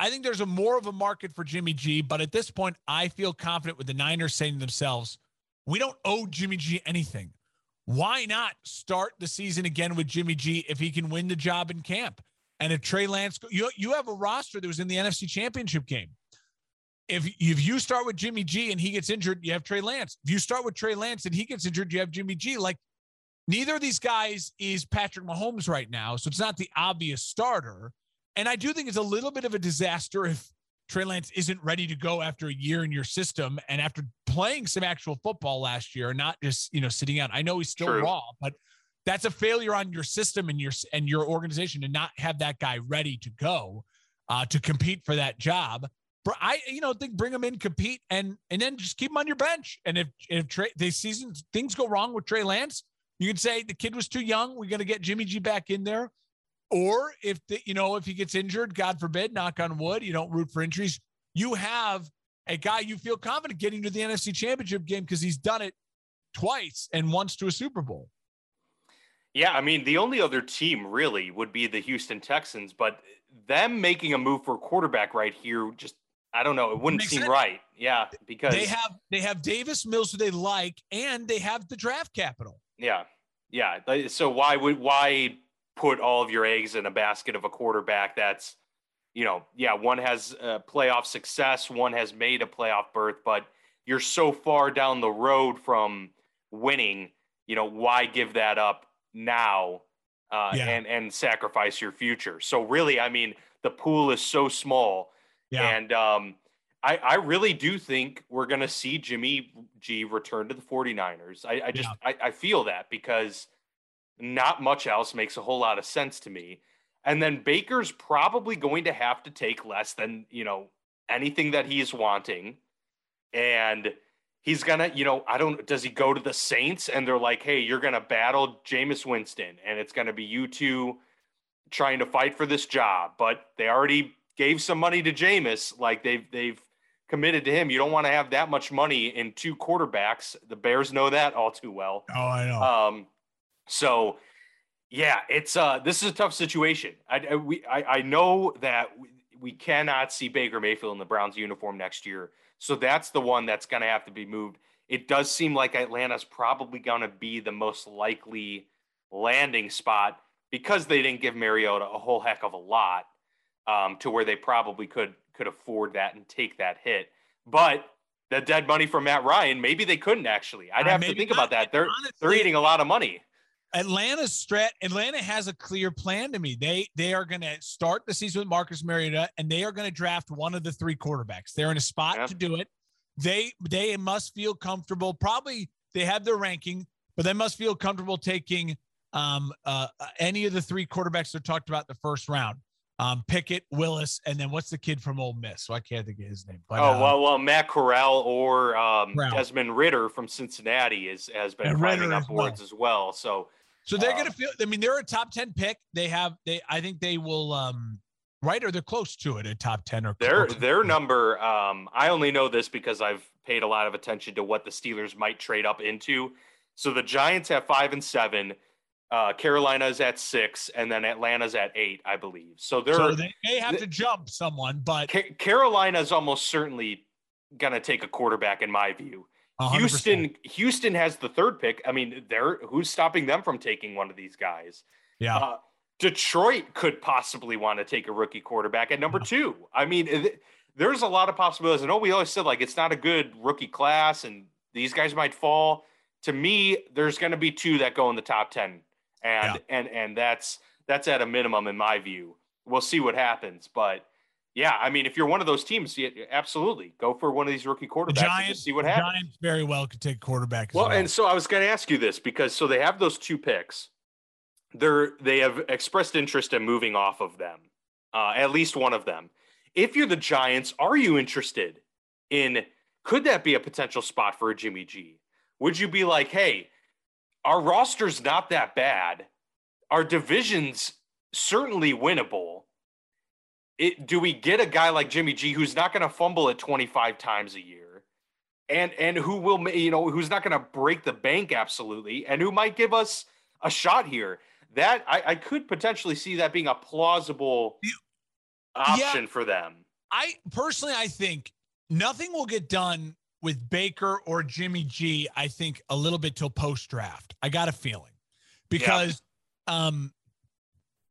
S1: I think there's a more of a market for Jimmy G, but at this point, I feel confident with the Niners saying to themselves, we don't owe Jimmy G anything. Why not start the season again with Jimmy G if he can win the job in camp? And if Trey Lance, you you have a roster that was in the NFC Championship game. If if you start with Jimmy G and he gets injured, you have Trey Lance. If you start with Trey Lance and he gets injured, you have Jimmy G. Like neither of these guys is Patrick Mahomes right now, so it's not the obvious starter. And I do think it's a little bit of a disaster if Trey Lance isn't ready to go after a year in your system and after playing some actual football last year, not just you know sitting out. I know he's still
S2: True.
S1: raw, but that's a failure on your system and your and your organization to not have that guy ready to go uh, to compete for that job. But I you know think bring him in, compete, and and then just keep him on your bench. And if if Trey the season things go wrong with Trey Lance, you can say the kid was too young. We're gonna get Jimmy G back in there. Or if the, you know if he gets injured, God forbid, knock on wood, you don't root for injuries. You have a guy you feel confident getting to the NFC Championship game because he's done it twice and once to a Super Bowl.
S2: Yeah, I mean, the only other team really would be the Houston Texans, but them making a move for a quarterback right here, just I don't know, it wouldn't seem
S1: sense.
S2: right. Yeah, because
S1: They have they have Davis Mills who they like, and they have the draft capital.
S2: yeah, yeah. So why would why put all of your eggs in a basket of a quarterback that's, you know, yeah, one has uh, playoff success, one has made a playoff berth, but you're so far down the road from winning. You know, why give that up now uh,
S1: Yeah.
S2: and and sacrifice your future? So really, I mean, the pool is so small. yeah. And um, I, I really do think we're going to see Jimmy G return to the 49ers. I, I just I, I feel that because not much else makes a whole lot of sense to me. And then Baker's probably going to have to take less than, you know, anything that he's wanting. And he's going to, you know, I don't, does he go to the Saints and they're like, hey, you're going to battle Jameis Winston and it's going to be you two trying to fight for this job. But they already gave some money to Jameis. Like they've, they've, committed to him. You don't want to have that much money in two quarterbacks. The Bears know that all too well.
S1: oh, I know.
S2: Um, so yeah, it's uh, this is a tough situation. I I, we, I, I know that we, we cannot see Baker Mayfield in the Browns uniform next year. So that's the one that's going to have to be moved. It does seem like Atlanta's probably going to be the most likely landing spot because they didn't give Mariota a whole heck of a lot um, to where they probably could could afford that and take that hit. But the dead money from Matt Ryan, maybe they couldn't actually. I'd have uh, to think not. about that. They're Honestly, they're eating a lot of money.
S1: Atlanta's strat Atlanta has a clear plan to me. They they are going to start the season with Marcus Mariota and they are going to draft one of the three quarterbacks. They're in a spot yep. to do it. They they must feel comfortable. Probably they have their ranking, but they must feel comfortable taking um uh any of the three quarterbacks they're talked about in the first round um, Pickett, Willis, and then what's the kid from Ole Miss? So I can't think of his name.
S2: But, oh uh, well, well, Matt Corral or um, Corral. Desmond Ridder from Cincinnati is has been and climbing up boards well. as well. So,
S1: so they're uh, gonna feel. I mean, they're a top ten pick. They have. They. I think they will. um Right, or they're close to it, a top ten or
S2: their their number. Um, I only know this because I've paid a lot of attention to what the Steelers might trade up into. So the Giants have five and seven. Uh, Carolina's at six, and then Atlanta's at eight, I believe. So they're so
S1: they may have to jump someone, but
S2: Ca- Carolina's almost certainly gonna take a quarterback, in my view. 100%. Houston, Houston has the third pick. I mean, they're who's stopping them from taking one of these guys?
S1: Yeah. Uh,
S2: Detroit could possibly want to take a rookie quarterback at number two. I mean, it, there's a lot of possibilities. I know we always said like it's not a good rookie class, and these guys might fall. To me, there's going to be two that go in the top ten and yeah. and and that's that's at a minimum in my view. We'll see what happens, but yeah, I mean, if you're one of those teams, yeah, absolutely go for one of these rookie quarterbacks Giants, and see what happens. Giants
S1: very well could take quarterback.
S2: Well, well, and so I was going to ask you this because so they have those two picks. They're they have expressed interest in moving off of them, uh, at least one of them. If you're the Giants, are you interested in? Could that be a potential spot for a Jimmy G? Would you be like, hey, our roster's not that bad. Our division's certainly winnable. It, do we get a guy like Jimmy G who's not going to fumble it 25 times a year? And and who will you know who's not going to break the bank absolutely and who might give us a shot here? That I, I could potentially see that being a plausible option yeah, for them.
S1: I personally I think nothing will get done with Baker or Jimmy G, I think a little bit till post draft. I got a feeling. Because yeah. um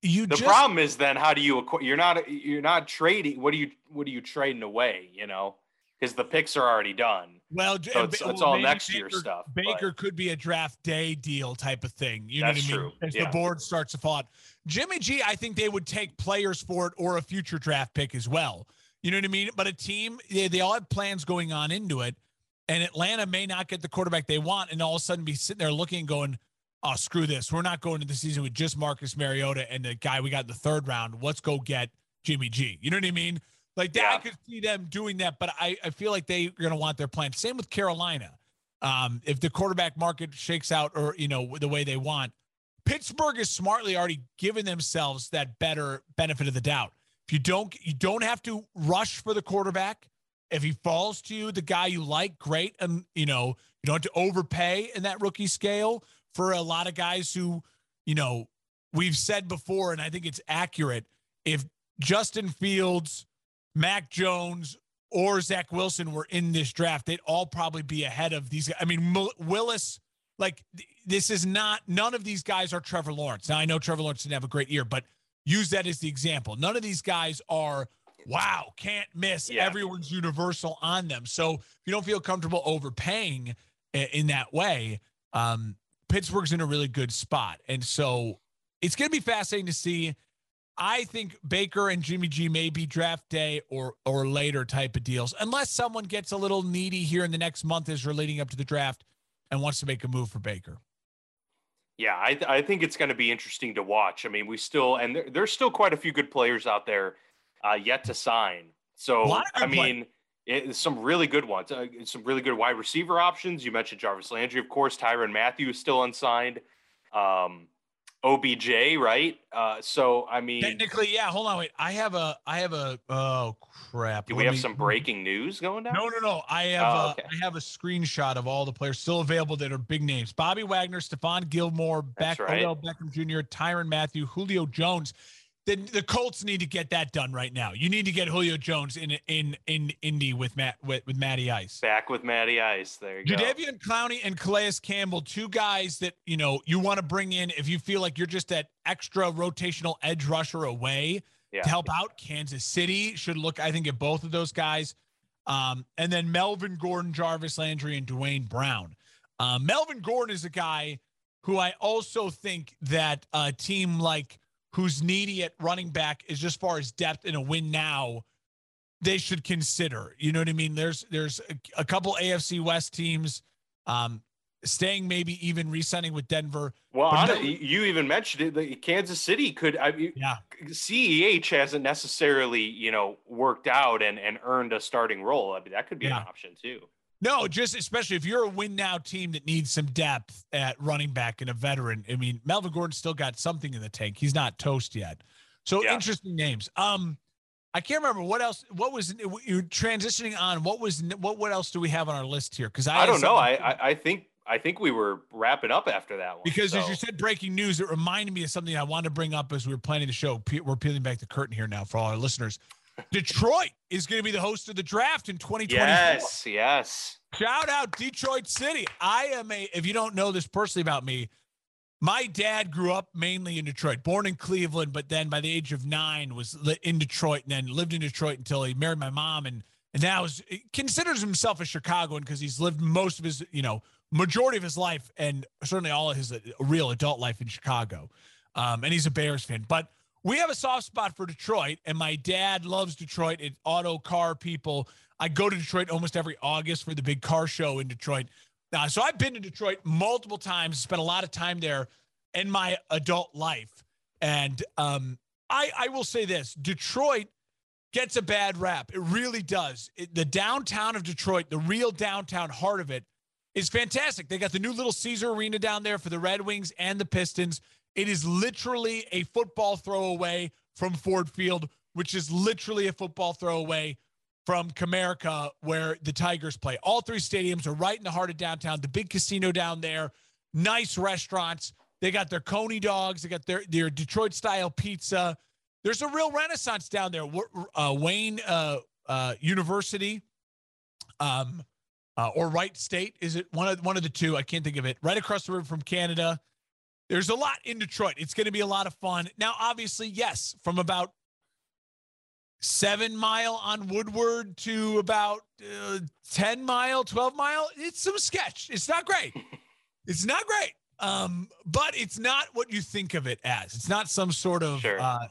S1: you
S2: the
S1: just,
S2: problem is then how do you you're not you're not trading what are you what are you trading away you know because the picks are already done
S1: well
S2: so it's, well, it's all next Baker, year stuff
S1: baker but. could be a draft day deal type of thing you That's know what i mean true. as yeah. the board starts to fall out jimmy g i think they would take players for it or a future draft pick as well you know what I mean? But a team, they, they all have plans going on into it. And Atlanta may not get the quarterback they want and all of a sudden be sitting there looking going, oh, screw this. We're not going to the season with just Marcus Mariota and the guy we got in the third round. Let's go get Jimmy G. You know what I mean? Like that, yeah. I could see them doing that, but I, I feel like they're going to want their plan. Same with Carolina. Um, if the quarterback market shakes out or, you know, the way they want, Pittsburgh is smartly already given themselves that better benefit of the doubt. If you don't, you don't have to rush for the quarterback. If he falls to you, the guy you like, great. And you know, you don't have to overpay in that rookie scale for a lot of guys who, you know, we've said before, and I think it's accurate. If Justin Fields, Mac Jones, or Zach Wilson were in this draft, they'd all probably be ahead of these. I mean, Willis, like this is not. None of these guys are Trevor Lawrence. Now I know Trevor Lawrence didn't have a great year, but use that as the example. None of these guys are, wow, can't miss. Yeah. Everyone's universal on them. So if you don't feel comfortable overpaying in that way, um, Pittsburgh's in a really good spot. And so it's going to be fascinating to see. I think Baker and Jimmy G may be draft day or or later type of deals, unless someone gets a little needy here in the next month as we're leading up to the draft and wants to make a move for Baker.
S2: Yeah, I, th- I think it's going to be interesting to watch. I mean, we still and there, there's still quite a few good players out there uh, yet to sign. So I mean, it, some really good ones, uh, some really good wide receiver options. You mentioned Jarvis Landry, of course. Tyrann Mathieu is still unsigned. Um, OBJ, right? Uh, so I mean,
S1: technically, yeah. Hold on, wait. I have a, I have a. Oh crap!
S2: Do we have me, some breaking news going down?
S1: No, no, no. I have, oh, okay. I have a screenshot of all the players still available that are big names: Bobby Wagner, Stephon Gilmore, Beck, right. Odell Beckham Jr., Tyrann Mathieu, Julio Jones. The, the Colts need to get that done right now. You need to get Julio Jones in in in Indy with Matt with, with Matty Ice.
S2: Back with Matty Ice. There you
S1: Jadeveon
S2: go.
S1: Clowney and Calais Campbell, two guys that you know you want to bring in if you feel like you're just that extra rotational edge rusher away yeah. to help out. Kansas City should look, I think, at both of those guys. Um, and then Melvin Gordon, Jarvis Landry, and Duane Brown. Uh, Melvin Gordon is a guy who I also think that a team like who's needy at running back is just far as depth in a win now they should consider. You know what I mean? There's there's a, a couple AFC West teams um, staying, maybe even resigning with Denver.
S2: Well, no, you even mentioned it. The Kansas City could. I mean,
S1: yeah.
S2: CEH hasn't necessarily you know worked out and and earned a starting role. I mean, that could be yeah. an option too.
S1: No, just especially if you're a win now team that needs some depth at running back and a veteran. I mean, Melvin Gordon still got something in the tank. He's not toast yet. So yeah. interesting names. Um, I can't remember what else. What was you transitioning on? What was what? What else do we have on our list here? Because I,
S2: I don't know. I, I, I think I think we were wrapping up after that one.
S1: Because
S2: so.
S1: as you said, breaking news. It reminded me of something I wanted to bring up as we were planning the show. We're peeling back the curtain here now for all our listeners. Detroit is going to be the host of the draft in 2024.
S2: Yes, yes.
S1: Shout out Detroit City. I am a, if you don't know this personally about me, my dad grew up mainly in Detroit, born in Cleveland, but then by the age of nine was in Detroit and then lived in Detroit until he married my mom. And, and now is, considers himself a Chicagoan because he's lived most of his, you know, majority of his life and certainly all of his real adult life in Chicago. Um, and he's a Bears fan. But we have a soft spot for Detroit, and my dad loves Detroit. It's auto car people. I go to Detroit almost every August for the big car show in Detroit. Now, so I've been to Detroit multiple times, spent a lot of time there in my adult life. And um, I, I will say this Detroit gets a bad rap. It really does. It, the downtown of Detroit, the real downtown heart of it, is fantastic. They got the new little Caesar Arena down there for the Red Wings and the Pistons. It is literally a football throw away from Ford Field, which is literally a football throw away from Comerica, where the Tigers play. All three stadiums are right in the heart of downtown. The big casino down there, nice restaurants. They got their Coney dogs. They got their their Detroit style pizza. There's a real renaissance down there. Uh, Wayne uh, uh, University, um, uh, or Wright State is it one of one of the two? I can't think of it. Right across the river from Canada. There's a lot in Detroit. It's going to be a lot of fun. Now, obviously, yes, from about seven mile on Woodward to about uh, 10 mile, 12 mile, it's some sketch. It's not great. It's not great. Um, but it's not what you think of it as. It's not some sort of,
S2: sure.
S1: uh,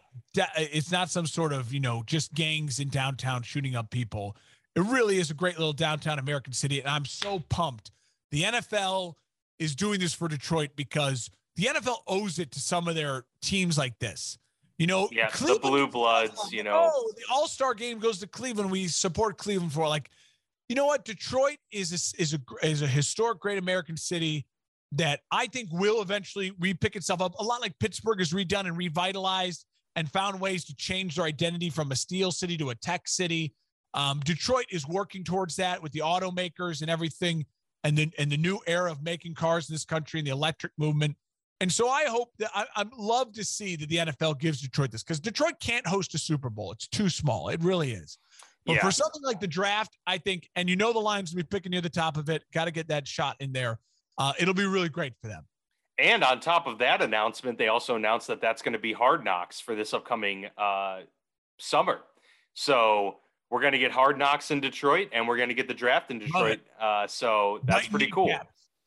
S1: it's not some sort of, you know, just gangs in downtown shooting up people. It really is a great little downtown American city. And I'm so pumped. The NFL is doing this for Detroit because the NFL owes it to some of their teams like this. You know,
S2: yeah, Cleveland, the blue bloods, you know.
S1: Oh, the All Star game goes to Cleveland. We support Cleveland for like, you know what? Detroit is a, is a is a historic, great American city that I think will eventually repick itself up. A lot like Pittsburgh is redone and revitalized and found ways to change their identity from a steel city to a tech city. Um, Detroit is working towards that with the automakers and everything, and the and the new era of making cars in this country and the electric movement. And so I hope that I, I'd love to see that the NFL gives Detroit this because Detroit can't host a Super Bowl. It's too small. It really is. But yeah. for something like the draft, I think, and you know the Lions will be picking near the top of it. Got to get that shot in there. Uh, it'll be really great for them.
S2: And on top of that announcement, they also announced that that's going to be Hard Knocks for this upcoming uh, summer. So we're going to get Hard Knocks in Detroit, and we're going to get the draft in Detroit. Uh, so that's pretty cool.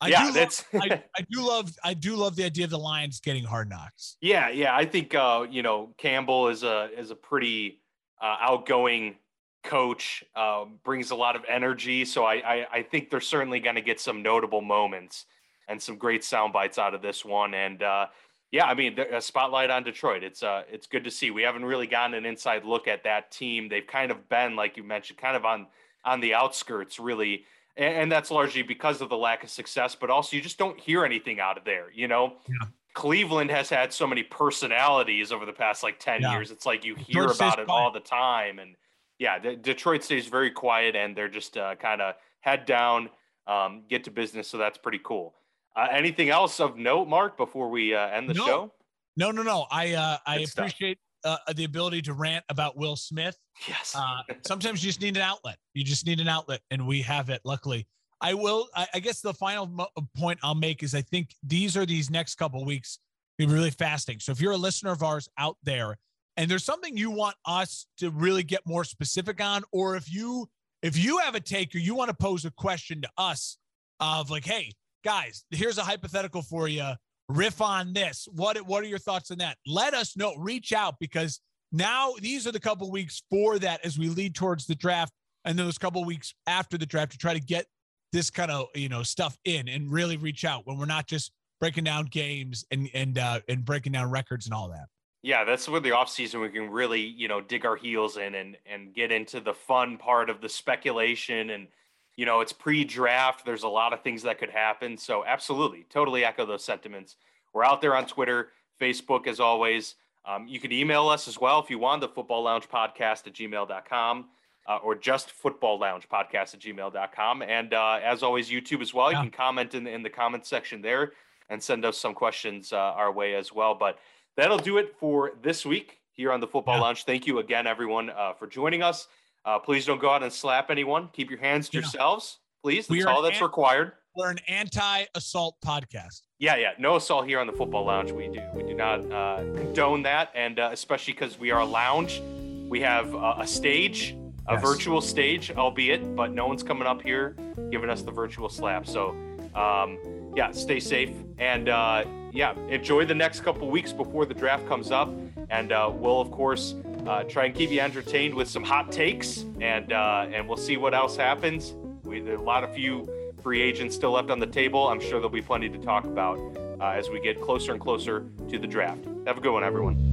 S1: I yeah, do that's love, I, I, do love I do love the idea of the Lions getting hard knocks.
S2: Yeah, yeah. I think uh, you know, Campbell is a is a pretty uh, outgoing coach, uh, brings a lot of energy. So I I, I think they're certainly gonna get some notable moments and some great sound bites out of this one. And uh, yeah, I mean a spotlight on Detroit. It's uh it's good to see. We haven't really gotten an inside look at that team. They've kind of been, like you mentioned, kind of on on the outskirts, really and, and that's largely because of the lack of success. But also, you just don't hear anything out of there. You know,
S1: yeah.
S2: Cleveland has had so many personalities over the past like ten yeah. years. It's like you hear Detroit about it quiet. all the time, and yeah, the, Detroit stays very quiet, and they're just uh, kind of head down, um, get to business. So that's pretty cool. Uh, anything else of note, Mark, before we uh, end the
S1: no.
S2: show?
S1: No, no, no. I uh, I appreciate uh, the ability to rant about Will Smith.
S2: Yes.
S1: Uh, sometimes you just need an outlet. You just need an outlet, and we have it. Luckily, I will. I, I guess the final mo- uh, point I'll make is I think these are these next couple weeks be really fasting. So if you're a listener of ours out there, and there's something you want us to really get more specific on, or if you if you have a take or you want to pose a question to us of like, hey guys, here's a hypothetical for you. Riff on this. What what are your thoughts on that? Let us know. Reach out because now these are the couple weeks for that as we lead towards the draft, and those couple weeks after the draft to try to get this kind of you know stuff in and really reach out when we're not just breaking down games and and uh, and breaking down records and all that.
S2: Yeah, that's where the offseason we can really, you know, dig our heels in and and get into the fun part of the speculation and you know, it's pre-draft. There's a lot of things that could happen. So absolutely, totally echo those sentiments. We're out there on Twitter, Facebook, as always. Um, you can email us as well if you want, the football lounge podcast at gmail.com uh, or just football lounge podcast at gmail.com. And uh, as always, YouTube as well. You can comment in, in the comment section there and send us some questions uh, our way as well. But that'll do it for this week here on the football lounge. Thank you again, everyone, uh, for joining us. Uh, please don't go out and slap anyone. Keep your hands to yeah. yourselves, please. That's all that's an- required.
S1: We're an anti-assault podcast.
S2: Yeah, yeah, no assault here on the Football Lounge. We do, we do not uh, condone that, and uh, especially because we are a lounge, we have uh, a stage, a yes. virtual stage, albeit, but no one's coming up here giving us the virtual slap. So, um, yeah, stay safe, and uh, yeah, enjoy the next couple weeks before the draft comes up, and uh, we'll of course uh, try and keep you entertained with some hot takes, and uh, and we'll see what else happens. We a lot of few free agents still left on the table. I'm sure there'll be plenty to talk about uh, as we get closer and closer to the draft. Have a good one, everyone.